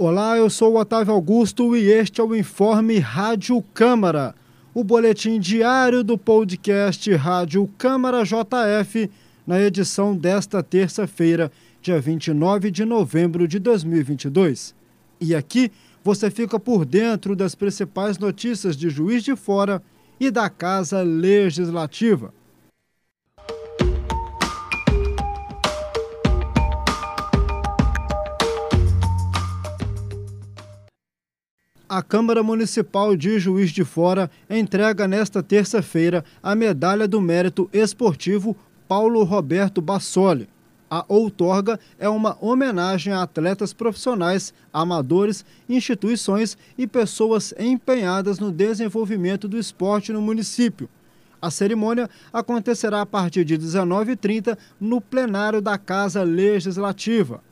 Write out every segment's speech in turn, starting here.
Olá, eu sou o Otávio Augusto e este é o Informe Rádio Câmara, o boletim diário do podcast Rádio Câmara JF, na edição desta terça-feira, dia 29 de novembro de 2022. E aqui você fica por dentro das principais notícias de Juiz de Fora e da Casa Legislativa. A Câmara Municipal de Juiz de Fora entrega nesta terça-feira a Medalha do Mérito Esportivo Paulo Roberto Bassoli. A outorga é uma homenagem a atletas profissionais, amadores, instituições e pessoas empenhadas no desenvolvimento do esporte no município. A cerimônia acontecerá a partir de 19h30 no plenário da Casa Legislativa.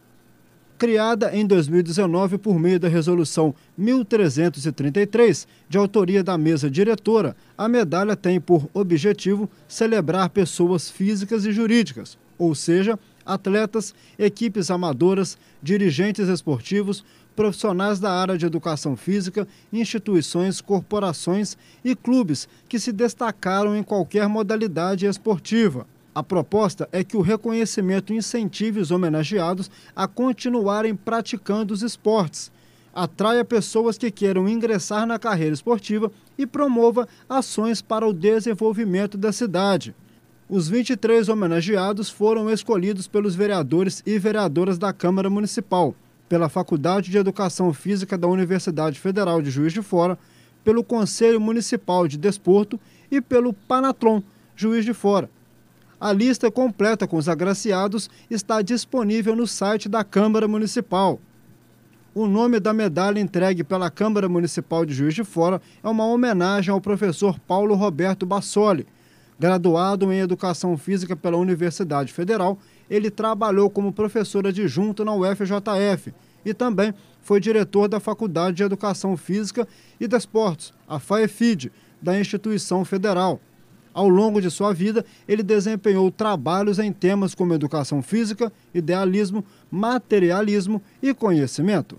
Criada em 2019 por meio da Resolução 1333, de autoria da mesa diretora, a medalha tem por objetivo celebrar pessoas físicas e jurídicas, ou seja, atletas, equipes amadoras, dirigentes esportivos, profissionais da área de educação física, instituições, corporações e clubes que se destacaram em qualquer modalidade esportiva. A proposta é que o reconhecimento incentive os homenageados a continuarem praticando os esportes, atraia pessoas que queiram ingressar na carreira esportiva e promova ações para o desenvolvimento da cidade. Os 23 homenageados foram escolhidos pelos vereadores e vereadoras da Câmara Municipal, pela Faculdade de Educação Física da Universidade Federal de Juiz de Fora, pelo Conselho Municipal de Desporto e pelo Panatron, Juiz de Fora. A lista completa com os agraciados está disponível no site da Câmara Municipal. O nome da medalha entregue pela Câmara Municipal de Juiz de Fora é uma homenagem ao professor Paulo Roberto Bassoli. Graduado em Educação Física pela Universidade Federal, ele trabalhou como professor adjunto na UFJF e também foi diretor da Faculdade de Educação Física e Desportos, a FAEFID, da instituição federal. Ao longo de sua vida, ele desempenhou trabalhos em temas como educação física, idealismo, materialismo e conhecimento.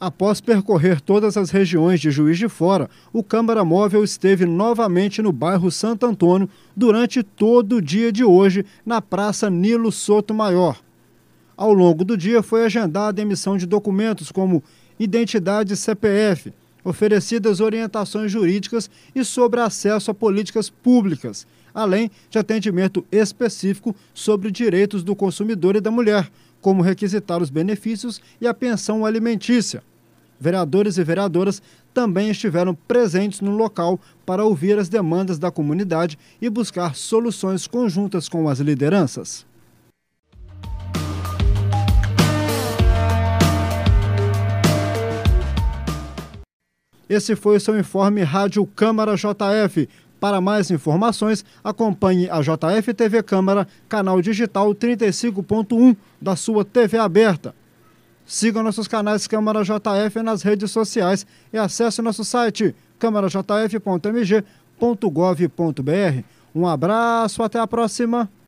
Após percorrer todas as regiões de Juiz de Fora, o Câmara Móvel esteve novamente no bairro Santo Antônio durante todo o dia de hoje, na Praça Nilo Soto Maior. Ao longo do dia foi agendada a emissão de documentos como identidade CPF, oferecidas orientações jurídicas e sobre acesso a políticas públicas, além de atendimento específico sobre direitos do consumidor e da mulher, como requisitar os benefícios e a pensão alimentícia. Vereadores e vereadoras também estiveram presentes no local para ouvir as demandas da comunidade e buscar soluções conjuntas com as lideranças. Esse foi o seu informe Rádio Câmara JF. Para mais informações, acompanhe a JF TV Câmara, canal digital 35.1 da sua TV aberta. Siga nossos canais Câmara JF nas redes sociais e acesse nosso site câmarajf.mg.gov.br. Um abraço, até a próxima!